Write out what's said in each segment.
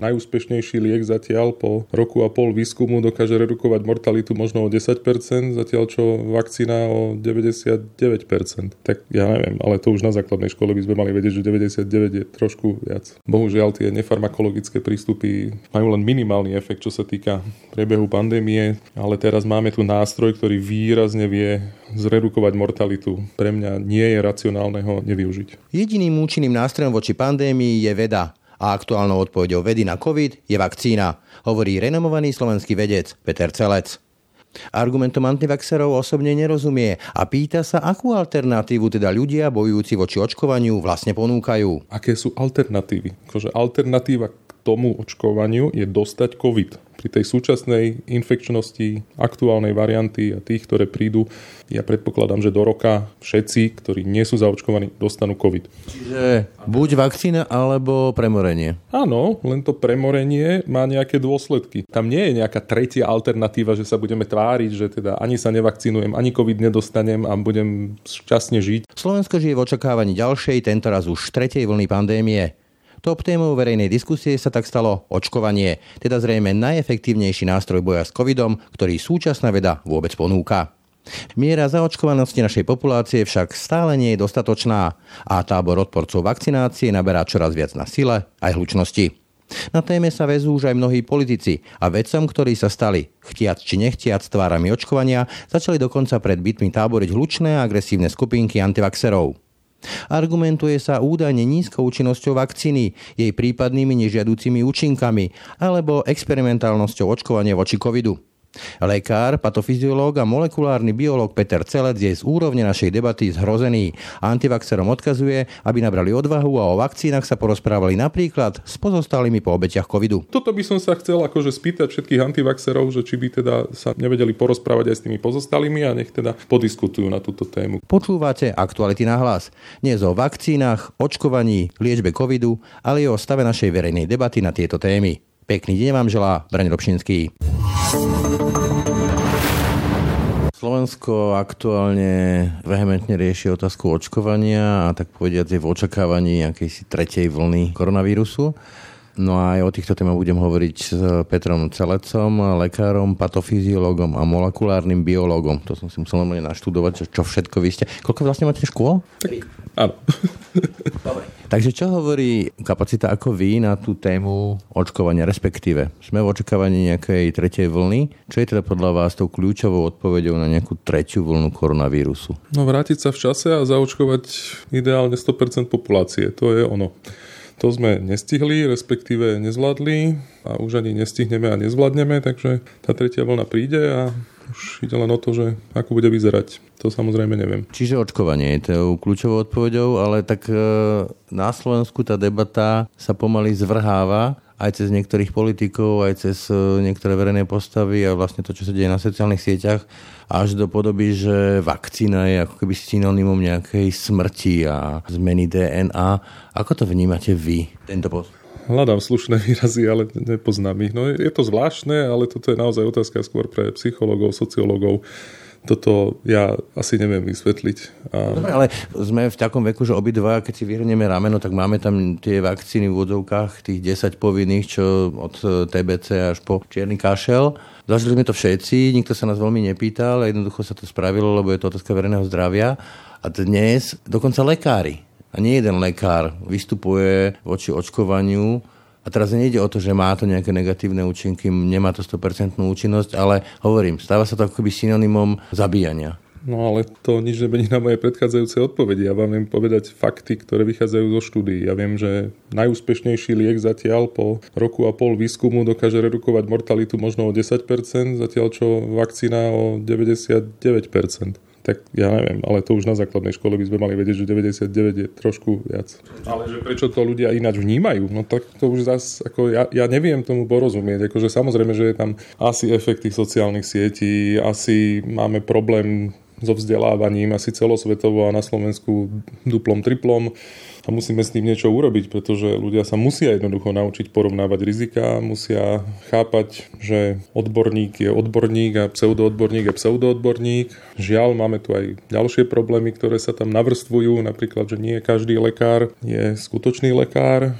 Najúspešnejší liek zatiaľ po roku a pol výskumu dokáže redukovať mortalitu možno o 10%, zatiaľ čo vakcína o 99%. Tak ja neviem, ale to už na základnej škole by sme mali vedieť, že 99 je trošku viac. Bohužiaľ tie nefarmakologické prístupy majú len minimálny efekt, čo sa týka priebehu pandémie, ale teraz máme tu nástroj, ktorý výrazne vie zredukovať mortalitu. Pre mňa nie je racionálne ho nevyužiť. Jediným účinným nástrojom voči pandémii je veda a aktuálnou odpovedou vedy na COVID je vakcína, hovorí renomovaný slovenský vedec Peter Celec. Argumentom antivaxerov osobne nerozumie a pýta sa, akú alternatívu teda ľudia bojujúci voči očkovaniu vlastne ponúkajú. Aké sú alternatívy? Akože alternatíva tomu očkovaniu je dostať COVID pri tej súčasnej infekčnosti aktuálnej varianty a tých, ktoré prídu, ja predpokladám, že do roka všetci, ktorí nie sú zaočkovaní, dostanú COVID. Čiže buď vakcína alebo premorenie. Áno, len to premorenie má nejaké dôsledky. Tam nie je nejaká tretia alternatíva, že sa budeme tváriť, že teda ani sa nevakcinujem, ani COVID nedostanem a budem šťastne žiť. Slovensko žije v očakávaní ďalšej, tentoraz už tretej vlny pandémie. Top témou verejnej diskusie sa tak stalo očkovanie, teda zrejme najefektívnejší nástroj boja s covidom, ktorý súčasná veda vôbec ponúka. Miera zaočkovanosti našej populácie však stále nie je dostatočná a tábor odporcov vakcinácie naberá čoraz viac na sile aj hlučnosti. Na téme sa vezú už aj mnohí politici a vedcom, ktorí sa stali, chtiac či nechtiac tvárami očkovania, začali dokonca pred bytmi táboriť hlučné a agresívne skupinky antivaxerov. Argumentuje sa údajne nízkou účinnosťou vakcíny, jej prípadnými nežiadúcimi účinkami alebo experimentálnosťou očkovania voči covidu. Lekár, patofyziológ a molekulárny biológ Peter Celec je z úrovne našej debaty zhrozený. Antivaxerom odkazuje, aby nabrali odvahu a o vakcínach sa porozprávali napríklad s pozostalými po obetiach covidu. Toto by som sa chcel akože spýtať všetkých antivaxerov, že či by teda sa nevedeli porozprávať aj s tými pozostalými a nech teda podiskutujú na túto tému. Počúvate aktuality na hlas. Dnes o vakcínach, očkovaní, liečbe covidu, ale aj o stave našej verejnej debaty na tieto témy. Pekný deň vám želá Braň Robšinský. Slovensko aktuálne vehementne rieši otázku očkovania a tak povediať je v očakávaní nejakej tretej vlny koronavírusu. No a aj o týchto témach budem hovoriť s Petrom Celecom, lekárom, patofyziológom a molekulárnym biológom. To som si musel normálne naštudovať, čo, čo všetko vy ste. Koľko vlastne máte škôl? Tak, áno. Dobre. Takže čo hovorí kapacita ako vy na tú tému očkovania, respektíve sme v očakávaní nejakej tretej vlny. Čo je teda podľa vás tou kľúčovou odpovedou na nejakú tretiu vlnu koronavírusu? No vrátiť sa v čase a zaočkovať ideálne 100% populácie. To je ono. To sme nestihli, respektíve nezvládli a už ani nestihneme a nezvládneme, takže tá tretia vlna príde a už ide len o to, že ako bude vyzerať. To samozrejme neviem. Čiže očkovanie je to kľúčovou odpovedou, ale tak e, na Slovensku tá debata sa pomaly zvrháva aj cez niektorých politikov, aj cez e, niektoré verejné postavy a vlastne to, čo sa deje na sociálnych sieťach, až do podoby, že vakcína je ako keby synonymum nejakej smrti a zmeny DNA. Ako to vnímate vy, tento post? Hľadám slušné výrazy, ale nepoznám ich. No, je to zvláštne, ale toto je naozaj otázka skôr pre psychológov, sociológov toto ja asi neviem vysvetliť. A... Dobre, ale sme v takom veku, že obidva, keď si vyhrnieme rameno, tak máme tam tie vakcíny v úvodzovkách, tých 10 povinných, čo od TBC až po čierny kašel. Zažili sme to všetci, nikto sa nás veľmi nepýtal, jednoducho sa to spravilo, lebo je to otázka verejného zdravia. A dnes dokonca lekári, a nie jeden lekár vystupuje voči očkovaniu a teraz nejde o to, že má to nejaké negatívne účinky, nemá to 100% účinnosť, ale hovorím, stáva sa to akoby synonymom zabíjania. No ale to nič nemení na moje predchádzajúce odpovede. Ja vám viem povedať fakty, ktoré vychádzajú zo štúdií. Ja viem, že najúspešnejší liek zatiaľ po roku a pol výskumu dokáže redukovať mortalitu možno o 10%, zatiaľ čo vakcína o 99% tak ja neviem, ale to už na základnej škole by sme mali vedieť, že 99 je trošku viac. Ale že prečo to ľudia ináč vnímajú, no tak to už zase, ako ja, ja neviem tomu porozumieť. Akože samozrejme, že je tam asi efekt tých sociálnych sietí, asi máme problém so vzdelávaním asi celosvetovo a na Slovensku duplom, triplom a musíme s tým niečo urobiť, pretože ľudia sa musia jednoducho naučiť porovnávať rizika, musia chápať, že odborník je odborník a pseudoodborník je pseudoodborník. Žiaľ, máme tu aj ďalšie problémy, ktoré sa tam navrstvujú, napríklad, že nie každý lekár je skutočný lekár,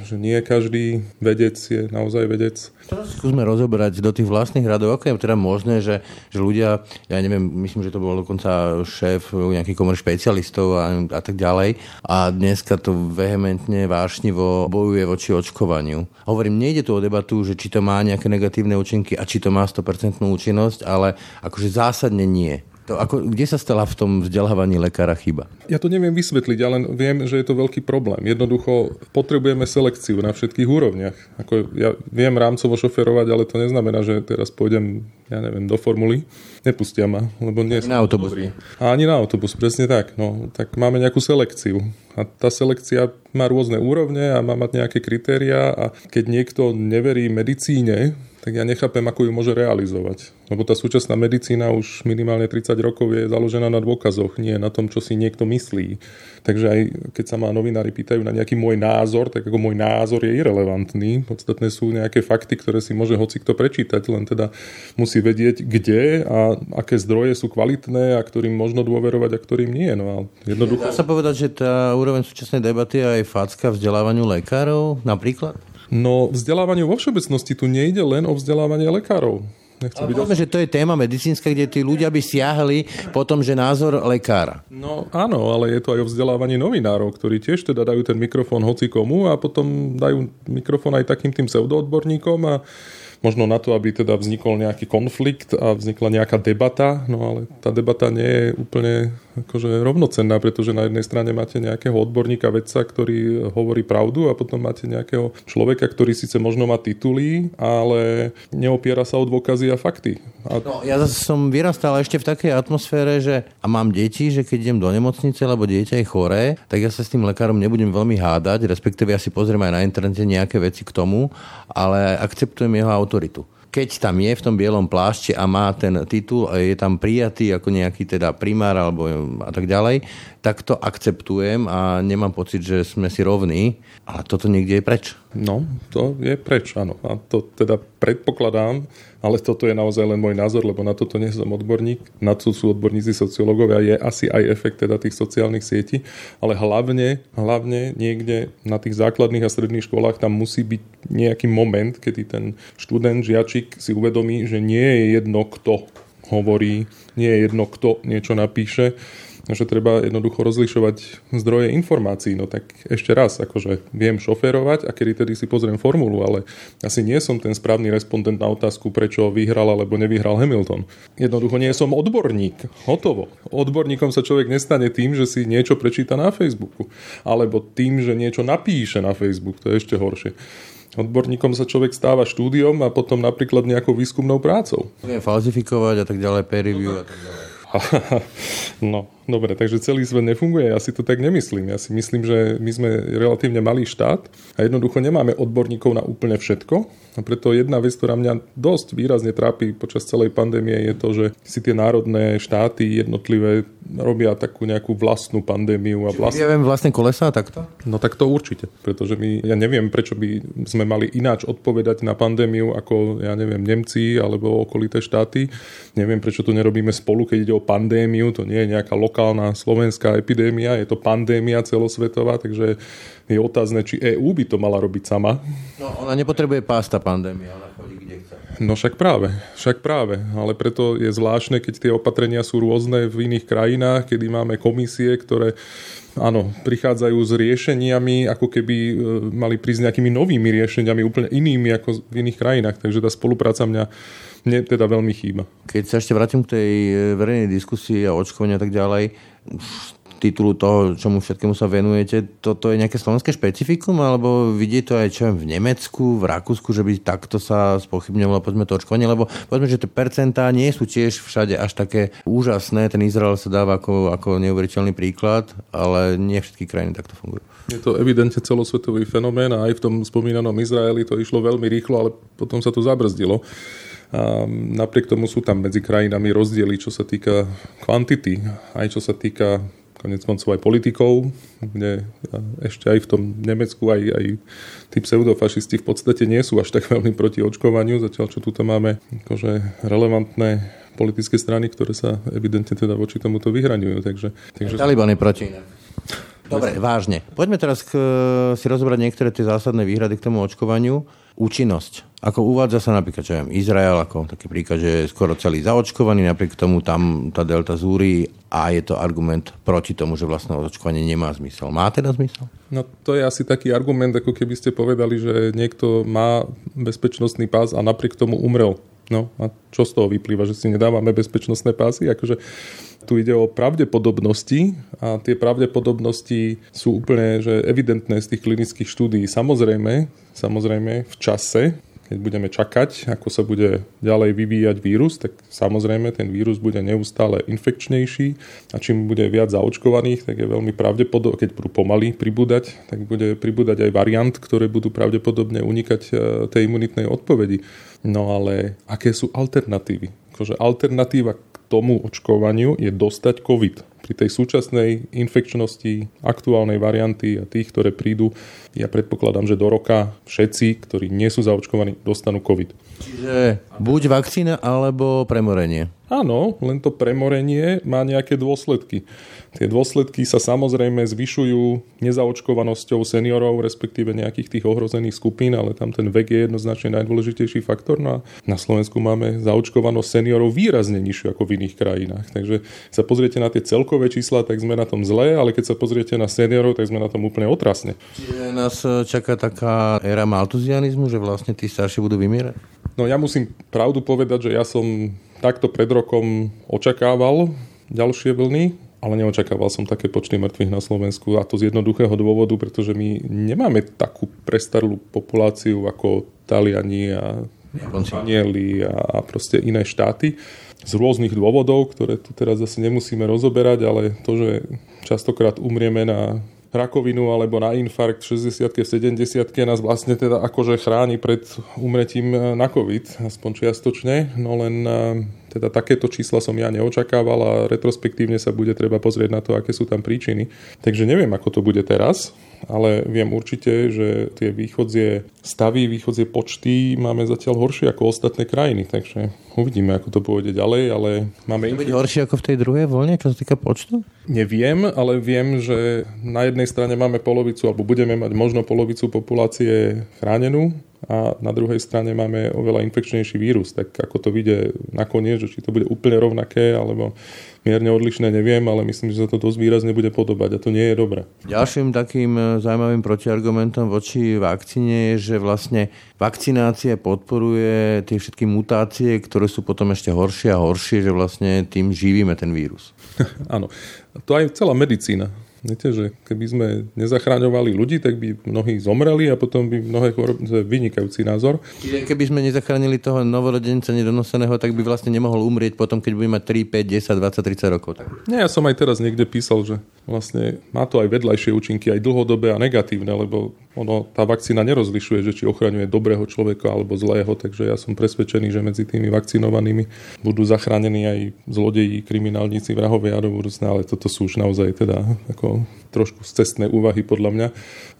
že nie každý vedec je naozaj vedec. Skúsme rozoberať do tých vlastných radov, ako je teda možné, že, že ľudia, ja neviem, myslím, že to bol dokonca šéf nejakých komor špecialistov a, a tak ďalej a dneska to vehementne, vášnivo bojuje voči očkovaniu. Hovorím, nejde tu o debatu, že či to má nejaké negatívne účinky a či to má 100% účinnosť, ale akože zásadne nie. To ako, kde sa stala v tom vzdelávaní lekára chyba? Ja to neviem vysvetliť, ale viem, že je to veľký problém. Jednoducho potrebujeme selekciu na všetkých úrovniach. Ako ja viem rámcovo šoferovať, ale to neznamená, že teraz pôjdem, ja neviem, do formuly. Nepustia ma, lebo nie Na autobus. A ani na autobus, presne tak. No, tak máme nejakú selekciu. A tá selekcia má rôzne úrovne a má mať nejaké kritériá a keď niekto neverí medicíne, tak ja nechápem, ako ju môže realizovať. Lebo tá súčasná medicína už minimálne 30 rokov je založená na dôkazoch, nie na tom, čo si niekto myslí. Takže aj keď sa ma novinári pýtajú na nejaký môj názor, tak ako môj názor je irrelevantný. Podstatné sú nejaké fakty, ktoré si môže hoci kto prečítať, len teda musí vedieť, kde a aké zdroje sú kvalitné a ktorým možno dôverovať a ktorým nie. No a jednoducho... Dá sa povedať, že tá úroveň súčasnej debaty je aj facka vzdelávaniu lekárov napríklad? No vzdelávanie vo všeobecnosti tu nejde len o vzdelávanie lekárov. Nechcem byť povedzme, že to je téma medicínska, kde tí ľudia by siahli potom, že názor lekára. No áno, ale je to aj o vzdelávaní novinárov, ktorí tiež teda dajú ten mikrofón hoci komu a potom dajú mikrofón aj takým tým pseudoodborníkom a možno na to, aby teda vznikol nejaký konflikt a vznikla nejaká debata, no ale tá debata nie je úplne akože rovnocenná, pretože na jednej strane máte nejakého odborníka, vedca, ktorý hovorí pravdu a potom máte nejakého človeka, ktorý síce možno má tituly, ale neopiera sa o dôkazy a fakty. A... No, ja som vyrastal ešte v takej atmosfére, že a mám deti, že keď idem do nemocnice, lebo dieťa je choré, tak ja sa s tým lekárom nebudem veľmi hádať, respektíve ja si pozriem aj na internete nejaké veci k tomu, ale akceptujem jeho autoritu keď tam je v tom bielom plášte a má ten titul a je tam prijatý ako nejaký teda primár alebo a tak ďalej, tak to akceptujem a nemám pocit, že sme si rovní. Ale toto niekde je preč. No, to je preč, áno. A to teda predpokladám, ale toto je naozaj len môj názor, lebo na toto nie som odborník. Na to sú odborníci sociológovia, je asi aj efekt teda tých sociálnych sietí, ale hlavne, hlavne niekde na tých základných a stredných školách tam musí byť nejaký moment, kedy ten študent, žiačik si uvedomí, že nie je jedno, kto hovorí, nie je jedno, kto niečo napíše, že treba jednoducho rozlišovať zdroje informácií. No tak ešte raz, akože viem šoférovať a kedy tedy si pozriem formulu, ale asi nie som ten správny respondent na otázku, prečo vyhral alebo nevyhral Hamilton. Jednoducho nie som odborník. Hotovo. Odborníkom sa človek nestane tým, že si niečo prečíta na Facebooku. Alebo tým, že niečo napíše na Facebook. To je ešte horšie. Odborníkom sa človek stáva štúdiom a potom napríklad nejakou výskumnou prácou. Falsifikovať a tak ďalej, peer review a tak ďalej. no, dobre, takže celý svet nefunguje, ja si to tak nemyslím. Ja si myslím, že my sme relatívne malý štát a jednoducho nemáme odborníkov na úplne všetko. A preto jedna vec, ktorá mňa dosť výrazne trápi počas celej pandémie je to, že si tie národné štáty jednotlivé robia takú nejakú vlastnú pandémiu. A vlast... Ja viem vlastné kolesa takto? No tak to určite, pretože my, ja neviem, prečo by sme mali ináč odpovedať na pandémiu ako, ja neviem, Nemci alebo okolité štáty. Neviem, prečo to nerobíme spolu, keď ide o pandémiu. To nie je nejaká lokálna slovenská epidémia, je to pandémia celosvetová, takže je otázne, či EÚ by to mala robiť sama. No, ona nepotrebuje pásta pandémia, chce. No však práve, však práve. Ale preto je zvláštne, keď tie opatrenia sú rôzne v iných krajinách, kedy máme komisie, ktoré áno, prichádzajú s riešeniami, ako keby e, mali prísť nejakými novými riešeniami, úplne inými ako v iných krajinách. Takže tá spolupráca mňa mne teda veľmi chýba. Keď sa ešte vrátim k tej e, verejnej diskusii a očkovania a tak ďalej, titulu toho, čomu všetkému sa venujete, toto je nejaké slovenské špecifikum, alebo vidie to aj čo v Nemecku, v Rakúsku, že by takto sa spochybňovalo povedzme to očkovanie, lebo povedzme, že tie percentá nie sú tiež všade až také úžasné. Ten Izrael sa dáva ako, ako neuveriteľný príklad, ale nie všetky krajiny takto fungujú. Je to evidentne celosvetový fenomén a aj v tom spomínanom Izraeli to išlo veľmi rýchlo, ale potom sa to zabrzdilo. A napriek tomu sú tam medzi krajinami rozdiely, čo sa týka kvantity, aj čo sa týka konec koncov aj politikov, kde ešte aj v tom Nemecku aj, aj tí pseudofašisti v podstate nie sú až tak veľmi proti očkovaniu, zatiaľ čo tu máme akože relevantné politické strany, ktoré sa evidentne teda voči tomuto vyhraňujú. Takže, takže... Taliban je proti. Dobre, vážne. Poďme teraz k, si rozobrať niektoré tie zásadné výhrady k tomu očkovaniu. Účinnosť. Ako uvádza sa napríklad, čo viem, Izrael ako taký príklad, že je skoro celý zaočkovaný, napriek tomu tam tá delta zúri a je to argument proti tomu, že vlastné očkovanie nemá zmysel. Má teda zmysel? No to je asi taký argument, ako keby ste povedali, že niekto má bezpečnostný pás a napriek tomu umrel. No a čo z toho vyplýva, že si nedávame bezpečnostné pásy? Akože tu ide o pravdepodobnosti a tie pravdepodobnosti sú úplne že evidentné z tých klinických štúdií. Samozrejme, samozrejme v čase, keď budeme čakať, ako sa bude ďalej vyvíjať vírus, tak samozrejme ten vírus bude neustále infekčnejší a čím bude viac zaočkovaných, tak je veľmi pravdepodobné, keď budú pomaly pribúdať, tak bude pribúdať aj variant, ktoré budú pravdepodobne unikať e, tej imunitnej odpovedi. No ale aké sú alternatívy? Akože alternatíva tomu očkovaniu je dostať COVID. Pri tej súčasnej infekčnosti aktuálnej varianty a tých, ktoré prídu, ja predpokladám, že do roka všetci, ktorí nie sú zaočkovaní, dostanú COVID. Čiže buď vakcína alebo premorenie. Áno, len to premorenie má nejaké dôsledky. Tie dôsledky sa samozrejme zvyšujú nezaočkovanosťou seniorov, respektíve nejakých tých ohrozených skupín, ale tam ten vek je jednoznačne najdôležitejší faktor. No a na Slovensku máme zaočkovanosť seniorov výrazne nižšiu ako v iných krajinách. Takže sa pozriete na tie celkové čísla, tak sme na tom zle, ale keď sa pozriete na seniorov, tak sme na tom úplne otrasne. Čiže nás čaká taká éra maltuzianizmu, že vlastne tí starší budú vymierať? No ja musím pravdu povedať, že ja som takto pred rokom očakával ďalšie vlny, ale neočakával som také počty mŕtvych na Slovensku a to z jednoduchého dôvodu, pretože my nemáme takú prestarlú populáciu ako Taliani a Španieli a, a proste iné štáty z rôznych dôvodov, ktoré tu teraz zase nemusíme rozoberať, ale to, že častokrát umrieme na rakovinu alebo na infarkt v 60 70 nás vlastne teda akože chráni pred umretím na COVID, aspoň čiastočne, no len teda takéto čísla som ja neočakával a retrospektívne sa bude treba pozrieť na to, aké sú tam príčiny. Takže neviem, ako to bude teraz, ale viem určite, že tie východzie stavy, východzie počty máme zatiaľ horšie ako ostatné krajiny, takže uvidíme, ako to pôjde ďalej, ale máme... To bude horšie ako v tej druhej voľne, čo sa týka počtu? Neviem, ale viem, že na jednej strane máme polovicu, alebo budeme mať možno polovicu populácie chránenú, a na druhej strane máme oveľa infekčnejší vírus. Tak ako to vyjde nakoniec, že či to bude úplne rovnaké alebo mierne odlišné, neviem, ale myslím, že sa to dosť výrazne bude podobať a to nie je dobré. Ďalším takým e, zaujímavým protiargumentom voči vakcíne je, že vlastne vakcinácia podporuje tie všetky mutácie, ktoré sú potom ešte horšie a horšie, že vlastne tým živíme ten vírus. Áno, to aj celá medicína Viete, že keby sme nezachráňovali ľudí, tak by mnohí zomreli a potom by mnohé choroby... To je vynikajúci názor. Keby sme nezachránili toho novorodenca nedonoseného, tak by vlastne nemohol umrieť potom, keď bude mať 3, 5, 10, 20, 30 rokov. Tak. Nie, ja som aj teraz niekde písal, že vlastne má to aj vedľajšie účinky, aj dlhodobé a negatívne, lebo ono, tá vakcína nerozlišuje, že či ochraňuje dobrého človeka alebo zlého, takže ja som presvedčený, že medzi tými vakcinovanými budú zachránení aj zlodeji, kriminálnici, vrahovia budúcna, ale toto sú už naozaj teda ako trošku cestné úvahy podľa mňa.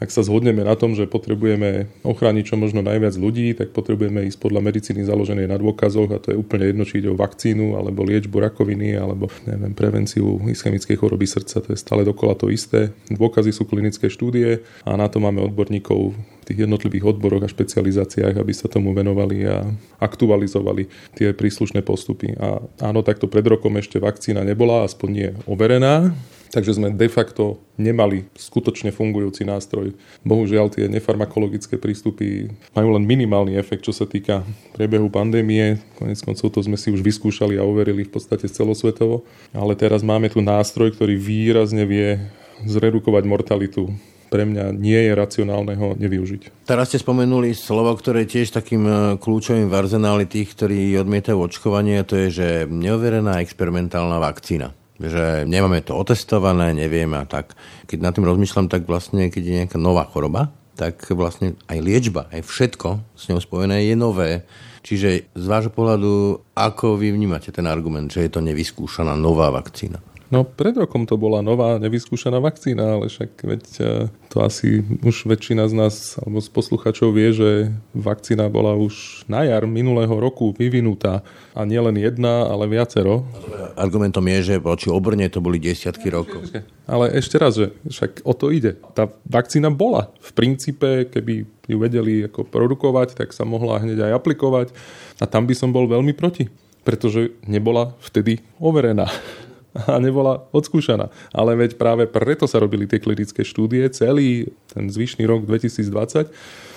Ak sa zhodneme na tom, že potrebujeme ochrániť čo možno najviac ľudí, tak potrebujeme ísť podľa medicíny založenej na dôkazoch a to je úplne jedno, či ide o vakcínu alebo liečbu rakoviny alebo neviem, prevenciu ischemickej choroby srdca, to je stále dokola to isté. Dôkazy sú klinické štúdie a na to máme odbor odborníkov v tých jednotlivých odboroch a špecializáciách, aby sa tomu venovali a aktualizovali tie príslušné postupy. A áno, takto pred rokom ešte vakcína nebola, aspoň nie overená, Takže sme de facto nemali skutočne fungujúci nástroj. Bohužiaľ tie nefarmakologické prístupy majú len minimálny efekt, čo sa týka priebehu pandémie. Konec koncov to sme si už vyskúšali a overili v podstate celosvetovo. Ale teraz máme tu nástroj, ktorý výrazne vie zredukovať mortalitu pre mňa nie je racionálne ho nevyužiť. Teraz ste spomenuli slovo, ktoré je tiež takým e, kľúčovým v arzenáli tých, ktorí odmietajú očkovanie, a to je, že neoverená experimentálna vakcína že nemáme to otestované, nevieme a tak. Keď nad tým rozmýšľam, tak vlastne, keď je nejaká nová choroba, tak vlastne aj liečba, aj všetko s ňou spojené je nové. Čiže z vášho pohľadu, ako vy vnímate ten argument, že je to nevyskúšaná nová vakcína? No pred rokom to bola nová nevyskúšaná vakcína, ale však veď e, to asi už väčšina z nás alebo z posluchačov vie, že vakcína bola už na jar minulého roku vyvinutá a nielen jedna, ale viacero. Argumentom je, že voči obrne to boli desiatky rokov. Ale ešte raz, že však o to ide. Tá vakcína bola. V princípe, keby ju vedeli ako produkovať, tak sa mohla hneď aj aplikovať. A tam by som bol veľmi proti pretože nebola vtedy overená a nebola odskúšaná. Ale veď práve preto sa robili tie klinické štúdie celý ten zvyšný rok 2020,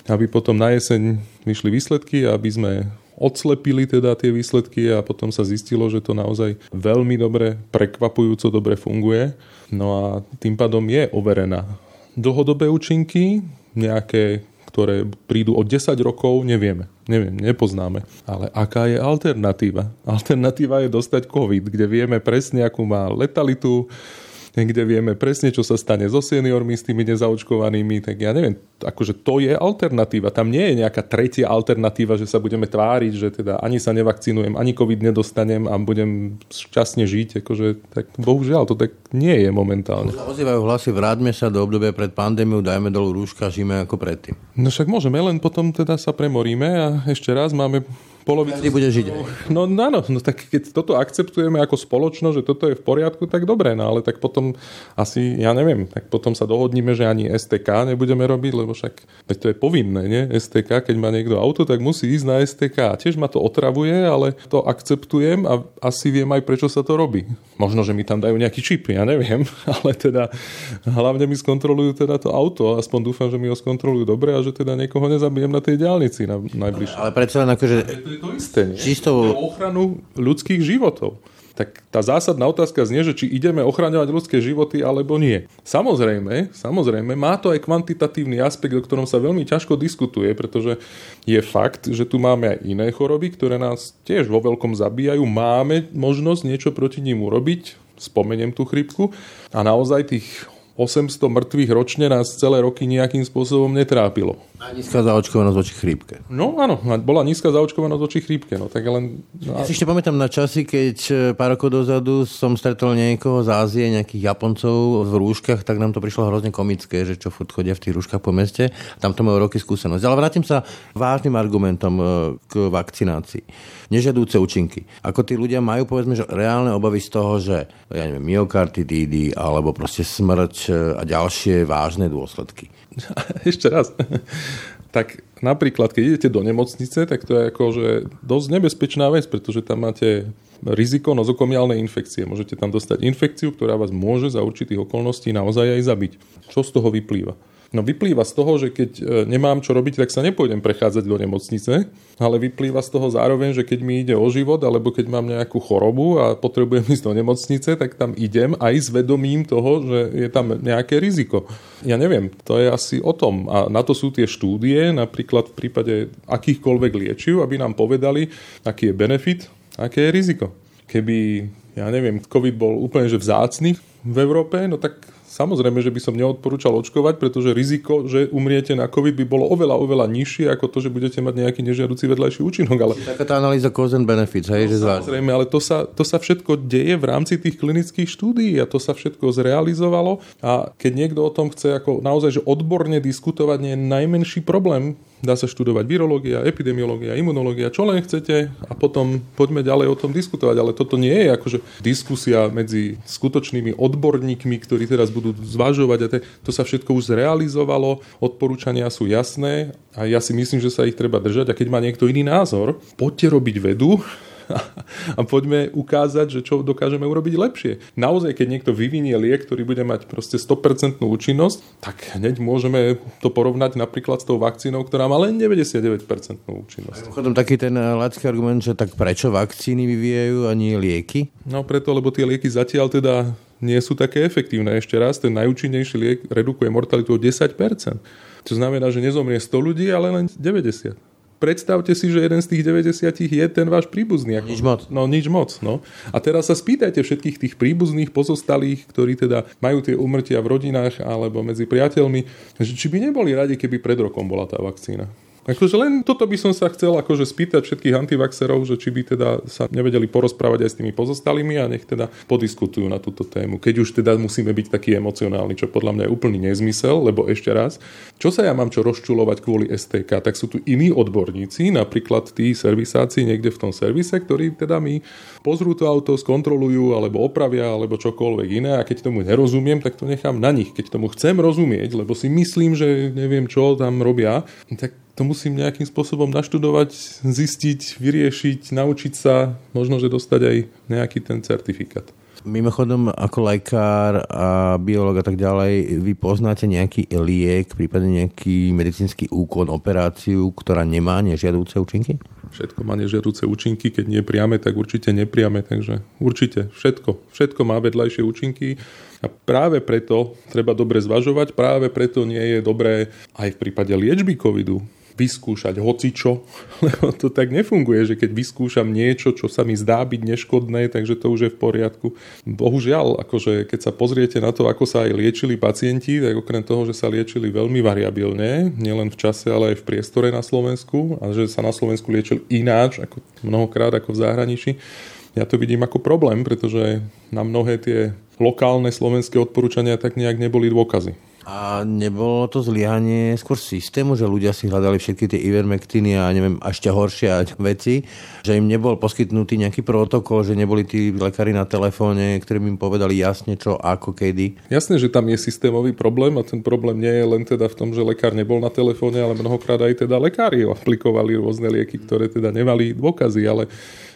aby potom na jeseň vyšli výsledky, aby sme odslepili teda tie výsledky a potom sa zistilo, že to naozaj veľmi dobre, prekvapujúco dobre funguje. No a tým pádom je overená. Dlhodobé účinky, nejaké ktoré prídu o 10 rokov, nevieme. Neviem, nepoznáme. Ale aká je alternatíva? Alternatíva je dostať COVID, kde vieme presne, akú má letalitu, kde vieme presne, čo sa stane so seniormi, s tými nezaočkovanými, tak ja neviem, akože to je alternatíva. Tam nie je nejaká tretia alternatíva, že sa budeme tváriť, že teda ani sa nevakcinujem, ani COVID nedostanem a budem šťastne žiť. Akože, tak bohužiaľ, to tak nie je momentálne. Ozývajú hlasy, vráťme sa do obdobia pred pandémiou, dajme dolu rúška, žijeme ako predtým. No však môžeme, len potom teda sa premoríme a ešte raz máme polovicu... Každý bude žiť. No, no áno, no tak keď toto akceptujeme ako spoločnosť, že toto je v poriadku, tak dobre, no ale tak potom asi, ja neviem, tak potom sa dohodníme, že ani STK nebudeme robiť, lebo však veď to je povinné, nie? STK, keď má niekto auto, tak musí ísť na STK. Tiež ma to otravuje, ale to akceptujem a asi viem aj, prečo sa to robí. Možno, že mi tam dajú nejaký čip, ja neviem, ale teda hlavne mi skontrolujú teda to auto, aspoň dúfam, že mi ho skontrolujú dobre a že teda niekoho nezabijem na tej diálnici na najbližšie. Ale predsa len akože je to isté, nie? Čistou... ochranu ľudských životov. Tak tá zásadná otázka znie, že či ideme ochraňovať ľudské životy alebo nie. Samozrejme, samozrejme, má to aj kvantitatívny aspekt, o ktorom sa veľmi ťažko diskutuje, pretože je fakt, že tu máme aj iné choroby, ktoré nás tiež vo veľkom zabíjajú. Máme možnosť niečo proti ním urobiť, spomeniem tú chrypku, a naozaj tých 800 mŕtvych ročne nás celé roky nejakým spôsobom netrápilo. A nízka zaočkovanosť voči chrípke. No áno, bola nízka zaočkovanosť voči chrípke. No, tak len, no, ja si ešte pamätám na časy, keď e, pár rokov dozadu som stretol niekoho z Ázie, nejakých Japoncov v rúškach, tak nám to prišlo hrozne komické, že čo furt chodia v tých rúškach po meste. Tam to majú roky skúsenosť. Ale vrátim sa vážnym argumentom e, k vakcinácii. Nežiadúce účinky. Ako tí ľudia majú, povedzme, že reálne obavy z toho, že ja neviem, myokarditidy alebo proste smrť a ďalšie vážne dôsledky. Ešte raz. tak napríklad, keď idete do nemocnice, tak to je akože dosť nebezpečná vec, pretože tam máte riziko nozokomiálnej infekcie. Môžete tam dostať infekciu, ktorá vás môže za určitých okolností naozaj aj zabiť. Čo z toho vyplýva? No vyplýva z toho, že keď e, nemám čo robiť, tak sa nepôjdem prechádzať do nemocnice, ale vyplýva z toho zároveň, že keď mi ide o život, alebo keď mám nejakú chorobu a potrebujem ísť do nemocnice, tak tam idem aj s vedomím toho, že je tam nejaké riziko. Ja neviem, to je asi o tom. A na to sú tie štúdie, napríklad v prípade akýchkoľvek liečiv, aby nám povedali, aký je benefit, aké je riziko. Keby, ja neviem, COVID bol úplne že vzácny v Európe, no tak Samozrejme, že by som neodporúčal očkovať, pretože riziko, že umriete na COVID by bolo oveľa, oveľa nižšie ako to, že budete mať nejaký nežiaducí vedľajší účinok. Ale... Taká tá analýza cause and benefits, hej, no, že Samozrejme, ale to sa, to sa všetko deje v rámci tých klinických štúdií a to sa všetko zrealizovalo a keď niekto o tom chce ako naozaj že odborne diskutovať, nie je najmenší problém Dá sa študovať virológia, epidemiológia, imunológia, čo len chcete a potom poďme ďalej o tom diskutovať. Ale toto nie je akože diskusia medzi skutočnými odborníkmi, ktorí teraz budú zvažovať a te, to sa všetko už zrealizovalo, odporúčania sú jasné a ja si myslím, že sa ich treba držať a keď má niekto iný názor, poďte robiť vedu, a poďme ukázať, že čo dokážeme urobiť lepšie. Naozaj, keď niekto vyvinie liek, ktorý bude mať proste 100% účinnosť, tak hneď môžeme to porovnať napríklad s tou vakcínou, ktorá má len 99% účinnosť. Potom taký ten eh, lacký argument, že tak prečo vakcíny vyvíjajú a nie lieky? No preto, lebo tie lieky zatiaľ teda nie sú také efektívne. Ešte raz, ten najúčinnejší liek redukuje mortalitu o 10%. To znamená, že nezomrie 100 ľudí, ale len 90. predstavte si, že jeden z tých 90 je ten váš príbuzný. Ako, nič moc. No nič moc. No. A teraz sa spýtajte všetkých tých príbuzných pozostalých, ktorí teda majú tie umrtia v rodinách alebo medzi priateľmi, že či by neboli radi, keby pred rokom bola tá vakcína. Akože len toto by som sa chcel akože spýtať všetkých antivaxerov, že či by teda sa nevedeli porozprávať aj s tými pozostalými a nech teda podiskutujú na túto tému. Keď už teda musíme byť taký emocionálny, čo podľa mňa je úplný nezmysel, lebo ešte raz, čo sa ja mám čo rozčulovať kvôli STK, tak sú tu iní odborníci, napríklad tí servisáci niekde v tom servise, ktorí teda mi pozrú to auto, skontrolujú alebo opravia alebo čokoľvek iné a keď tomu nerozumiem, tak to nechám na nich. Keď tomu chcem rozumieť, lebo si myslím, že neviem čo tam robia, tak to musím nejakým spôsobom naštudovať, zistiť, vyriešiť, naučiť sa, možno, že dostať aj nejaký ten certifikát. Mimochodom, ako lekár a biológ a tak ďalej, vy poznáte nejaký liek, prípadne nejaký medicínsky úkon, operáciu, ktorá nemá nežiadúce účinky? Všetko má nežiadúce účinky, keď nie priame, tak určite nepriame, takže určite všetko. Všetko má vedľajšie účinky a práve preto treba dobre zvažovať, práve preto nie je dobré aj v prípade liečby covidu vyskúšať hocičo, lebo to tak nefunguje, že keď vyskúšam niečo, čo sa mi zdá byť neškodné, takže to už je v poriadku. Bohužiaľ, akože keď sa pozriete na to, ako sa aj liečili pacienti, tak okrem toho, že sa liečili veľmi variabilne, nielen v čase, ale aj v priestore na Slovensku a že sa na Slovensku liečil ináč, ako mnohokrát ako v zahraničí, ja to vidím ako problém, pretože na mnohé tie lokálne slovenské odporúčania tak nejak neboli dôkazy. A nebolo to zlyhanie skôr systému, že ľudia si hľadali všetky tie ivermektiny a neviem, ešte horšie veci, že im nebol poskytnutý nejaký protokol, že neboli tí lekári na telefóne, ktorí im povedali jasne čo, ako, kedy. Jasné, že tam je systémový problém a ten problém nie je len teda v tom, že lekár nebol na telefóne, ale mnohokrát aj teda lekári aplikovali rôzne lieky, ktoré teda nemali dôkazy, ale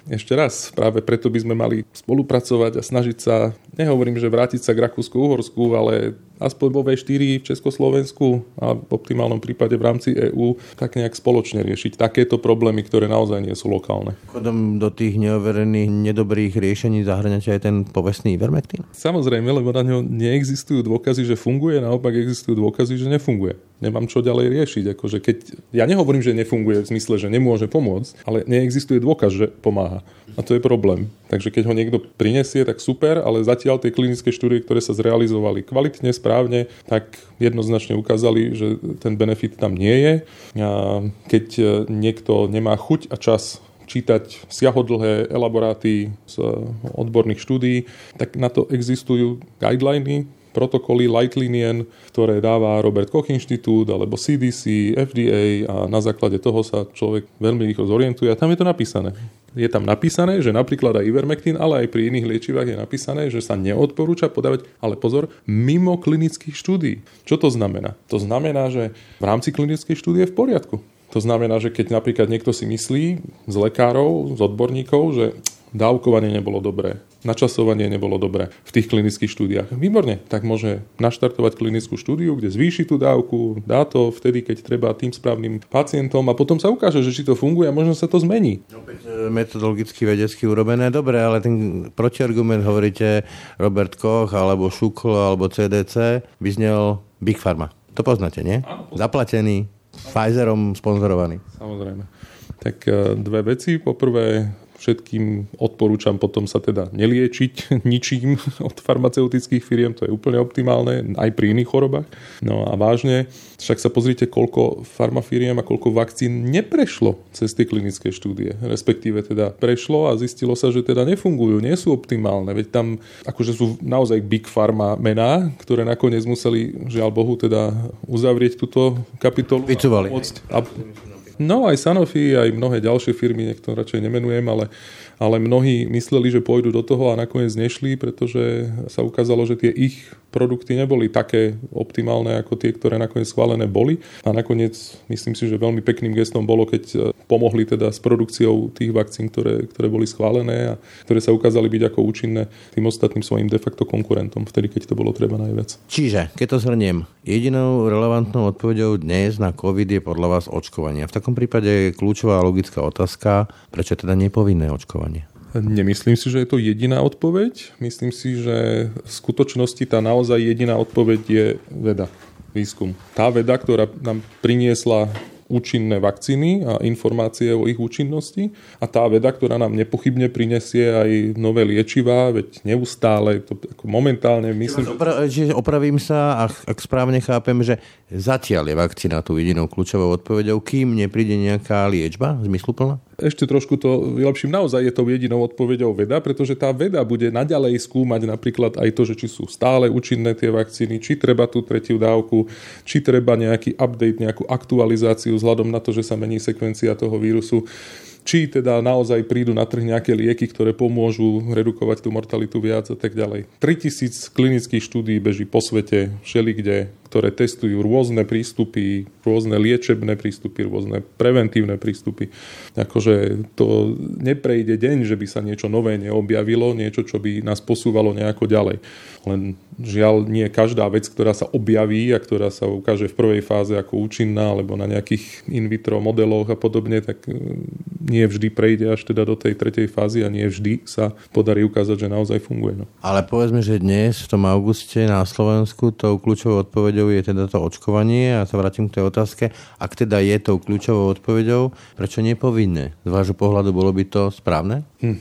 ešte raz, práve preto by sme mali spolupracovať a snažiť sa, nehovorím, že vrátiť sa k Rakúsku-Uhorsku, ale aspoň vo V4 v Československu a v optimálnom prípade v rámci EÚ tak nejak spoločne riešiť takéto problémy, ktoré naozaj nie sú lokálne. Chodom do tých neoverených, nedobrých riešení zahrňate aj ten povestný Ivermectin? Samozrejme, lebo na ňo neexistujú dôkazy, že funguje, naopak existujú dôkazy, že nefunguje. Nemám čo ďalej riešiť. Akože keď, ja nehovorím, že nefunguje v zmysle, že nemôže pomôcť, ale neexistuje dôkaz, že pomáha. A to je problém. Takže keď ho niekto prinesie, tak super, ale zatiaľ tie klinické štúdie, ktoré sa zrealizovali kvalitne, správne, tak jednoznačne ukázali, že ten benefit tam nie je. A keď niekto nemá chuť a čas čítať siahodlhé elaboráty z odborných štúdií, tak na to existujú guideliny, protokoly Lightlinien, ktoré dáva Robert Koch Inštitút alebo CDC, FDA a na základe toho sa človek veľmi rýchlo zorientuje a tam je to napísané. Je tam napísané, že napríklad aj Ivermectin, ale aj pri iných liečivách je napísané, že sa neodporúča podávať, ale pozor, mimo klinických štúdií. Čo to znamená? To znamená, že v rámci klinickej štúdie je v poriadku. To znamená, že keď napríklad niekto si myslí z lekárov, z odborníkov, že dávkovanie nebolo dobré, načasovanie nebolo dobré v tých klinických štúdiách. Výborne, tak môže naštartovať klinickú štúdiu, kde zvýši tú dávku, dá to vtedy, keď treba tým správnym pacientom a potom sa ukáže, že či to funguje a možno sa to zmení. Opäť e, metodologicky vedecky urobené, dobre, ale ten protiargument hovoríte Robert Koch alebo Šukl alebo CDC by znel Big Pharma. To poznáte, nie? Zaplatený, Pfizerom sponzorovaný. Samozrejme. Tak e, dve veci. Poprvé, Všetkým odporúčam potom sa teda neliečiť ničím od farmaceutických firiem, to je úplne optimálne, aj pri iných chorobách. No a vážne, však sa pozrite, koľko farmafíriem a koľko vakcín neprešlo cez tie klinické štúdie. Respektíve teda prešlo a zistilo sa, že teda nefungujú, nie sú optimálne. Veď tam akože sú naozaj big pharma mená, ktoré nakoniec museli, žiaľ Bohu, teda uzavrieť túto kapitolu. Vycúvali. A, a, No aj Sanofi, aj mnohé ďalšie firmy, to radšej nemenujem, ale ale mnohí mysleli, že pôjdu do toho a nakoniec nešli, pretože sa ukázalo, že tie ich produkty neboli také optimálne ako tie, ktoré nakoniec schválené boli. A nakoniec myslím si, že veľmi pekným gestom bolo, keď e, pomohli teda s produkciou tých vakcín, ktoré, ktoré boli schválené a ktoré sa ukázali byť ako účinné tým ostatným svojim de facto konkurentom, vtedy, keď to bolo treba najviac. Čiže, keď to zhrniem, jedinou relevantnou odpovedou dnes na COVID je podľa vás očkovanie. V takom prípade je kľúčová logická otázka, prečo teda nepovinné očkovanie? Nemyslím si, že je to jediná odpoveď. Myslím si, že v skutočnosti tá naozaj jediná odpoveď je veda, výskum. Tá veda, ktorá nám priniesla účinné vakcíny a informácie o ich účinnosti a tá veda, ktorá nám nepochybne prinesie aj nové liečivá, veď neustále, to ako momentálne myslím... Opra- že opravím sa, ak, ak správne chápem, že zatiaľ je vakcína tu jedinou kľúčovou odpovedou, kým nepríde nejaká liečba zmysluplná? Ešte trošku to vylepším. Naozaj je to jedinou odpoveďou veda, pretože tá veda bude naďalej skúmať napríklad aj to, že či sú stále účinné tie vakcíny, či treba tú tretiu dávku, či treba nejaký update, nejakú aktualizáciu vzhľadom na to, že sa mení sekvencia toho vírusu či teda naozaj prídu na trh nejaké lieky, ktoré pomôžu redukovať tú mortalitu viac a tak ďalej. 3000 klinických štúdí beží po svete, všelikde, ktoré testujú rôzne prístupy, rôzne liečebné prístupy, rôzne preventívne prístupy. Akože to neprejde deň, že by sa niečo nové neobjavilo, niečo, čo by nás posúvalo nejako ďalej. Len žiaľ nie každá vec, ktorá sa objaví a ktorá sa ukáže v prvej fáze ako účinná alebo na nejakých in vitro modeloch a podobne, tak e, nie vždy prejde až teda do tej tretej fázy a nie vždy sa podarí ukázať, že naozaj funguje. No. Ale povedzme, že dnes v tom auguste na Slovensku tou kľúčovou odpoveďou odpoveďou je teda to očkovanie a sa vrátim k tej otázke. Ak teda je tou kľúčovou odpoveďou, prečo nepovinné? Z vášho pohľadu bolo by to správne? Hm.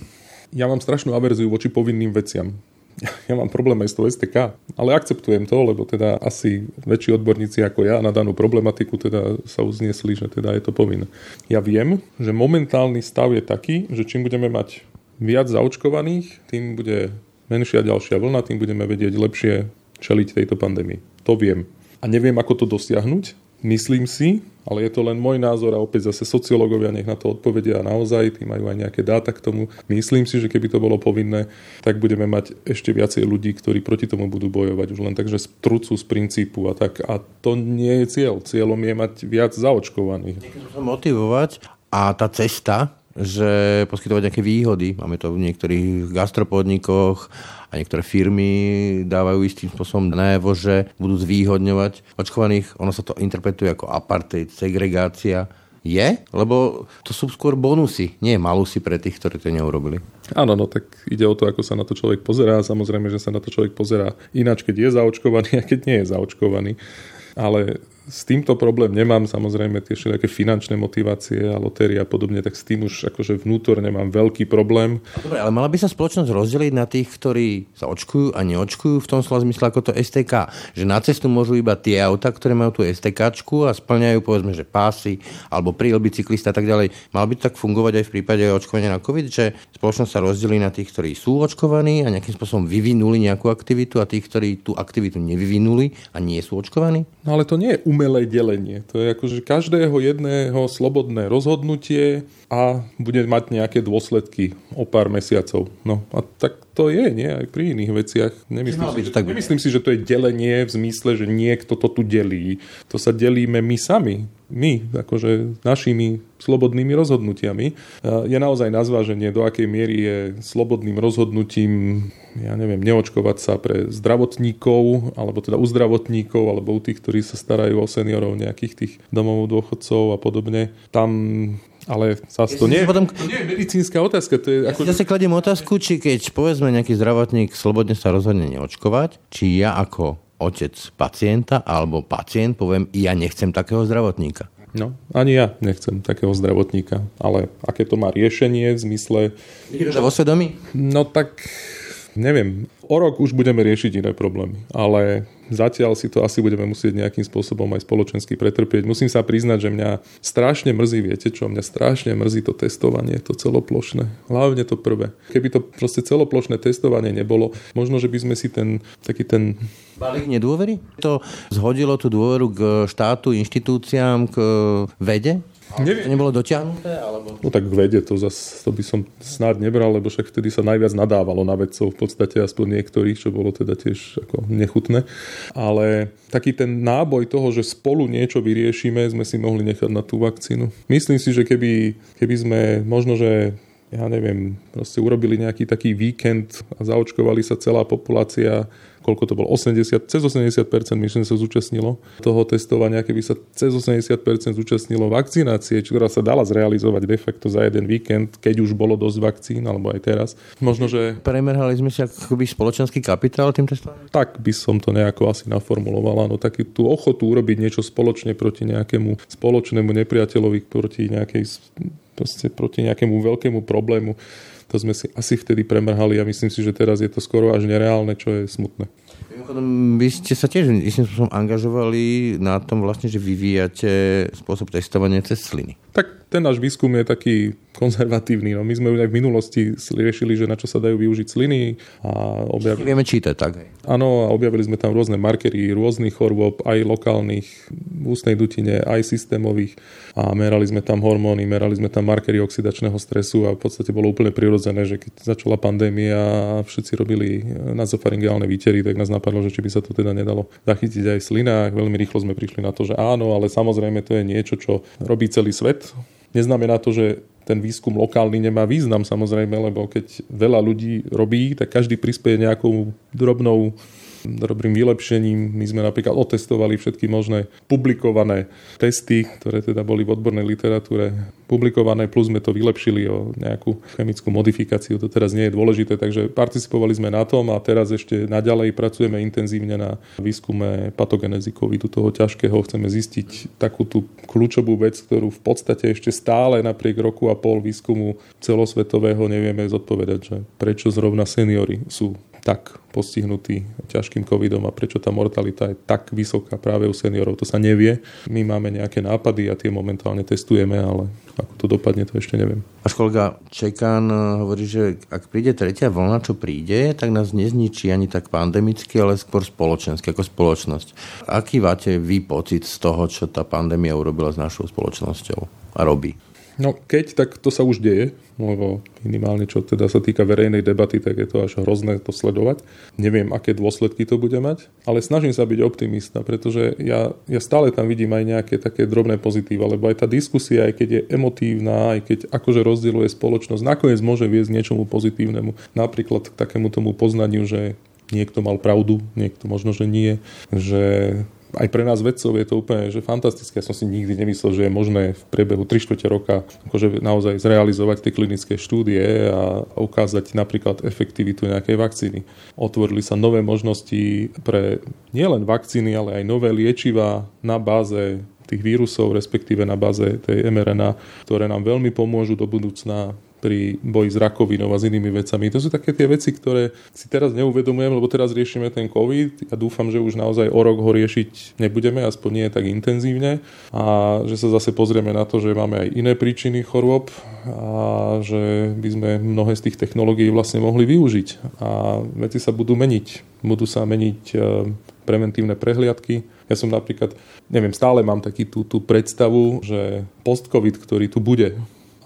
Ja mám strašnú averziu voči povinným veciam. Ja mám problém aj s tou STK, ale akceptujem to, lebo teda asi väčší odborníci ako ja na danú problematiku teda sa uzniesli, že teda je to povinné. Ja viem, že momentálny stav je taký, že čím budeme mať viac zaočkovaných, tým bude menšia ďalšia vlna, tým budeme vedieť lepšie čeliť tejto pandémii. To viem. A neviem, ako to dosiahnuť. Myslím si, ale je to len môj názor a opäť zase sociológovia nech na to odpovedia naozaj, tí majú aj nejaké dáta k tomu. Myslím si, že keby to bolo povinné, tak budeme mať ešte viacej ľudí, ktorí proti tomu budú bojovať už len tak, že trucu z princípu a tak. A to nie je cieľ. Cieľom je mať viac zaočkovaných. Motivovať a tá cesta, že poskytovať nejaké výhody. Máme to v niektorých gastropodnikoch a niektoré firmy dávajú istým spôsobom najavo, že budú zvýhodňovať očkovaných. Ono sa to interpretuje ako apartheid, segregácia. Je? Lebo to sú skôr bonusy, nie malusy pre tých, ktorí to neurobili. Áno, no tak ide o to, ako sa na to človek pozerá. Samozrejme, že sa na to človek pozerá ináč, keď je zaočkovaný a keď nie je zaočkovaný. Ale s týmto problém nemám, samozrejme tie všetké finančné motivácie a lotérie a podobne, tak s tým už akože vnútorne mám veľký problém. Dobre, ale mala by sa spoločnosť rozdeliť na tých, ktorí sa očkujú a neočkujú v tom slova zmysle ako to STK. Že na cestu môžu iba tie auta, ktoré majú tú STK a splňajú povedzme, že pásy alebo prílby cyklista a tak ďalej. Mal by to tak fungovať aj v prípade očkovania na COVID, že spoločnosť sa rozdelí na tých, ktorí sú očkovaní a nejakým spôsobom vyvinuli nejakú aktivitu a tých, ktorí tú aktivitu nevyvinuli a nie sú očkovaní? No ale to nie je umelé delenie. To je akože každého jedného slobodné rozhodnutie a bude mať nejaké dôsledky o pár mesiacov. No a tak to je, nie? Aj pri iných veciach. Nemyslím, si, že, tak nemyslím si, že to je delenie v zmysle, že niekto to tu delí. To sa delíme my sami. My, akože našimi slobodnými rozhodnutiami. Je naozaj na zváženie, do akej miery je slobodným rozhodnutím, ja neviem, neočkovať sa pre zdravotníkov, alebo teda u zdravotníkov, alebo u tých, ktorí sa starajú o seniorov, nejakých tých domov dôchodcov a podobne. Tam ale zase to nie, potom... to nie je medicínska otázka. To je ja ako... zase kladiem otázku, či keď povedzme nejaký zdravotník slobodne sa rozhodne neočkovať, či ja ako otec pacienta alebo pacient poviem, ja nechcem takého zdravotníka. No, ani ja nechcem takého zdravotníka, ale aké to má riešenie v zmysle... Že vo svedomí? No tak, neviem, o rok už budeme riešiť iné problémy, ale Zatiaľ si to asi budeme musieť nejakým spôsobom aj spoločensky pretrpieť. Musím sa priznať, že mňa strašne mrzí, viete čo, mňa strašne mrzí to testovanie, to celoplošné. Hlavne to prvé. Keby to proste celoplošné testovanie nebolo, možno, že by sme si ten taký ten... Balík nedôvery? To zhodilo tú dôveru k štátu, inštitúciám, k vede? Neviem. To nebolo dotiahnuté? Alebo... No tak vede to zas, to by som snáď nebral, lebo však vtedy sa najviac nadávalo na vedcov, v podstate aspoň niektorých, čo bolo teda tiež ako nechutné. Ale taký ten náboj toho, že spolu niečo vyriešime, sme si mohli nechať na tú vakcínu. Myslím si, že keby, keby sme možno, že ja neviem, proste urobili nejaký taký víkend a zaočkovali sa celá populácia koľko to bolo, 80, cez 80% myslím sa zúčastnilo toho testovania, keby sa cez 80% zúčastnilo vakcinácie, ktorá sa dala zrealizovať de facto za jeden víkend, keď už bolo dosť vakcín, alebo aj teraz. Možno, že... Premerhali sme si akoby spoločenský kapitál tým testovaním? Tak by som to nejako asi naformuloval, áno, taký tú ochotu urobiť niečo spoločne proti nejakému spoločnému nepriateľovi, proti nejakej proste proti nejakému veľkému problému to sme si asi vtedy premrhali a myslím si, že teraz je to skoro až nereálne, čo je smutné. Mimochodom, vy ste sa tiež istým spôsobom angažovali na tom vlastne, že vyvíjate spôsob testovania cez sliny. Tak ten náš výskum je taký konzervatívny. No, my sme už aj v minulosti riešili, že na čo sa dajú využiť sliny. A objavili... Vieme čítať, tak? Áno, a objavili sme tam rôzne markery rôznych chorôb, aj lokálnych v ústnej dutine, aj systémových. A merali sme tam hormóny, merali sme tam markery oxidačného stresu a v podstate bolo úplne prirodzené, že keď začala pandémia a všetci robili nazofaringeálne výtery, tak nás napadlo, že či by sa to teda nedalo zachytiť aj v slinách. Veľmi rýchlo sme prišli na to, že áno, ale samozrejme to je niečo, čo robí celý svet Neznamená to, že ten výskum lokálny nemá význam samozrejme, lebo keď veľa ľudí robí, tak každý prispieje nejakou drobnou dobrým vylepšením. My sme napríklad otestovali všetky možné publikované testy, ktoré teda boli v odbornej literatúre publikované, plus sme to vylepšili o nejakú chemickú modifikáciu. To teraz nie je dôležité, takže participovali sme na tom a teraz ešte naďalej pracujeme intenzívne na výskume patogenezy covidu, toho ťažkého. Chceme zistiť takú tú kľúčovú vec, ktorú v podstate ešte stále napriek roku a pol výskumu celosvetového nevieme zodpovedať, že prečo zrovna seniory sú tak postihnutí ťažkým covidom a prečo tá mortalita je tak vysoká práve u seniorov, to sa nevie. My máme nejaké nápady a tie momentálne testujeme, ale ako to dopadne, to ešte neviem. Až kolega Čekán eh, hovorí, že ak príde tretia vlna, čo príde, tak nás nezničí ani tak pandemicky, ale skôr spoločensky, ako spoločnosť. Aký máte vy pocit z toho, čo tá pandémia urobila s našou spoločnosťou a robí? No keď, tak to sa už deje, lebo minimálne čo teda sa týka verejnej debaty, tak je to až hrozné to sledovať. Neviem, aké dôsledky to bude mať, ale snažím sa byť optimista, pretože ja, ja stále tam vidím aj nejaké také drobné pozitíva, lebo aj tá diskusia, aj keď je emotívna, aj keď akože rozdieluje spoločnosť, nakoniec môže viesť niečomu pozitívnemu. Napríklad k takému tomu poznaniu, že niekto mal pravdu, niekto možno, že nie, že aj pre nás vedcov je to úplne že fantastické. Ja som si nikdy nemyslel, že je možné v priebehu 3 čtvrte roka akože naozaj zrealizovať tie klinické štúdie a ukázať napríklad efektivitu nejakej vakcíny. Otvorili sa nové možnosti pre nielen vakcíny, ale aj nové liečiva na báze tých vírusov, respektíve na báze tej mRNA, ktoré nám veľmi pomôžu do budúcna pri boji s rakovinou a s inými vecami. To sú také tie veci, ktoré si teraz neuvedomujem, lebo teraz riešime ten COVID. Ja dúfam, že už naozaj o rok ho riešiť nebudeme, aspoň nie tak intenzívne a že sa zase pozrieme na to, že máme aj iné príčiny chorôb a že by sme mnohé z tých technológií vlastne mohli využiť. A veci sa budú meniť. Budú sa meniť e, preventívne prehliadky. Ja som napríklad, neviem, stále mám taký tú, tú predstavu, že post-covid, ktorý tu bude,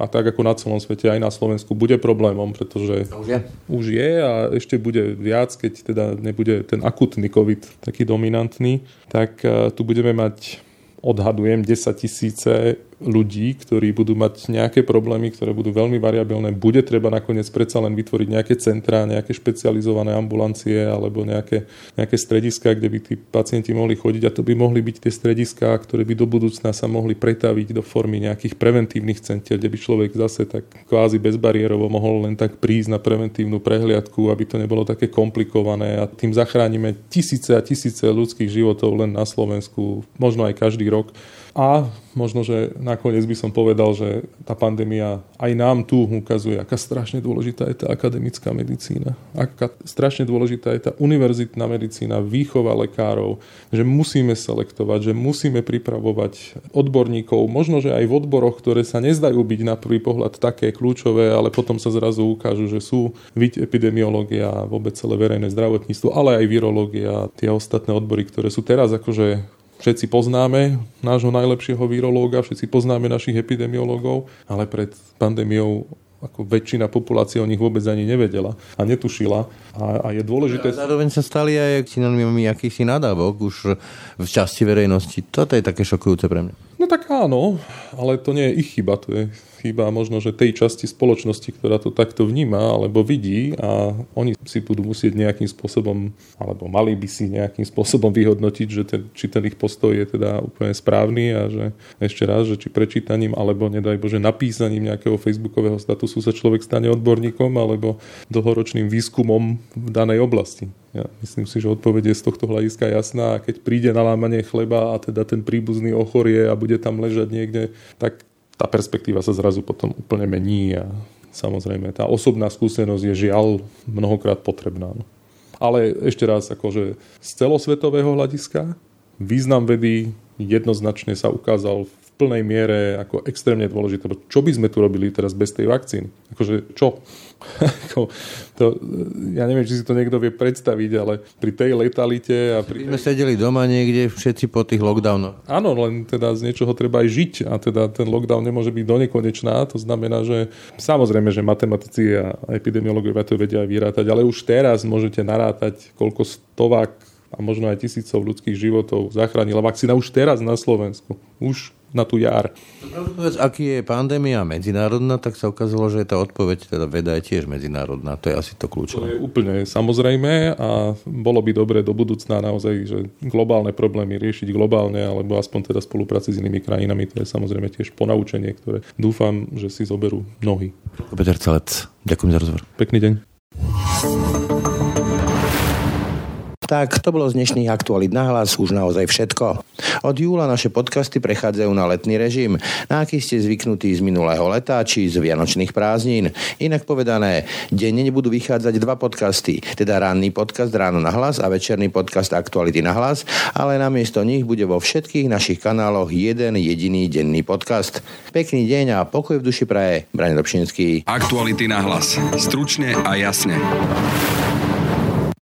a tak ako na celom svete aj na Slovensku bude problémom, pretože už je. už je a ešte bude viac, keď teda nebude ten akutný COVID taký dominantný, tak eh, tu budeme mať odhadujem 10 tisíce ľudí, ktorí budú mať nejaké problémy, ktoré budú veľmi variabilné. Bude treba nakoniec predsa len vytvoriť nejaké centrá, nejaké špecializované ambulancie alebo nejaké, nejaké strediska, kde by tí pacienti mohli chodiť a to by mohli byť tie strediská, ktoré by do budúcna sa mohli pretaviť do formy nejakých preventívnych centier, kde by človek zase tak kvázi bezbariérovo mohol len tak prísť na preventívnu prehliadku, aby to nebolo také komplikované a tým zachránime tisíce a tisíce ľudských životov len na Slovensku, možno aj každý rok. A možno, že nakoniec by som povedal, že tá pandémia aj nám tu ukazuje, aká strašne dôležitá je tá akademická medicína. Aká strašne dôležitá je tá univerzitná medicína, výchova lekárov, že musíme selektovať, že musíme pripravovať odborníkov, možno, že aj v odboroch, ktoré sa nezdajú byť na prvý pohľad také kľúčové, ale potom sa zrazu ukážu, že sú viť epidemiológia, vôbec celé verejné zdravotníctvo, ale aj virológia, tie ostatné odbory, ktoré sú teraz akože Všetci poznáme nášho najlepšieho virológa, všetci poznáme našich epidemiológov, ale pred pandémiou ako väčšina populácie o nich vôbec ani nevedela a netušila. A, a je dôležité... A zároveň sa stali aj synonymami akýchsi nadávok už v časti verejnosti. Toto je také šokujúce pre mňa. No tak áno, ale to nie je ich chyba, to je chyba možno, že tej časti spoločnosti, ktorá to takto vníma alebo vidí a oni si budú musieť nejakým spôsobom, alebo mali by si nejakým spôsobom vyhodnotiť, že ten, či ten ich postoj je teda úplne správny a že ešte raz, že či prečítaním alebo nedaj Bože napísaním nejakého facebookového statusu sa človek stane odborníkom alebo dlhoročným výskumom v danej oblasti. Ja myslím si, že odpoveď je z tohto hľadiska jasná a keď príde na lámanie chleba a teda ten príbuzný ochorie a bude tam ležať niekde, tak tá perspektíva sa zrazu potom úplne mení a samozrejme tá osobná skúsenosť je žiaľ mnohokrát potrebná. No. Ale ešte raz, akože z celosvetového hľadiska význam vedy jednoznačne sa ukázal plnej miere ako extrémne dôležité. Čo by sme tu robili teraz bez tej vakcíny? Akože čo? to, ja neviem, či si to niekto vie predstaviť, ale pri tej letalite a pri... My sme sedeli doma niekde všetci po tých lockdownoch. Áno, len teda z niečoho treba aj žiť a teda ten lockdown nemôže byť do nekonečná. To znamená, že samozrejme, že matematici a epidemiológovia to vedia aj vyrátať, ale už teraz môžete narátať, koľko stovák a možno aj tisícov ľudských životov zachránila vakcína už teraz na Slovensku. Už na tú jar. Povedz, aký je pandémia medzinárodná, tak sa ukázalo, že tá odpoveď, teda veda je tiež medzinárodná. To je asi to kľúčové. To je úplne samozrejme a bolo by dobre do budúcna naozaj, že globálne problémy riešiť globálne, alebo aspoň teda spolupráci s inými krajinami. To je samozrejme tiež ponaučenie, ktoré dúfam, že si zoberú mnohí. Peter Celec, ďakujem za rozhovor. Pekný deň. Tak, to bolo z dnešných aktualít na hlas už naozaj všetko. Od júla naše podcasty prechádzajú na letný režim, na aký ste zvyknutí z minulého leta či z vianočných prázdnin. Inak povedané, denne nebudú vychádzať dva podcasty, teda ranný podcast Ráno na hlas a večerný podcast Aktuality na hlas, ale namiesto nich bude vo všetkých našich kanáloch jeden jediný denný podcast. Pekný deň a pokoj v duši praje. Brani Dobšinský. Aktuality na hlas. Stručne a jasne.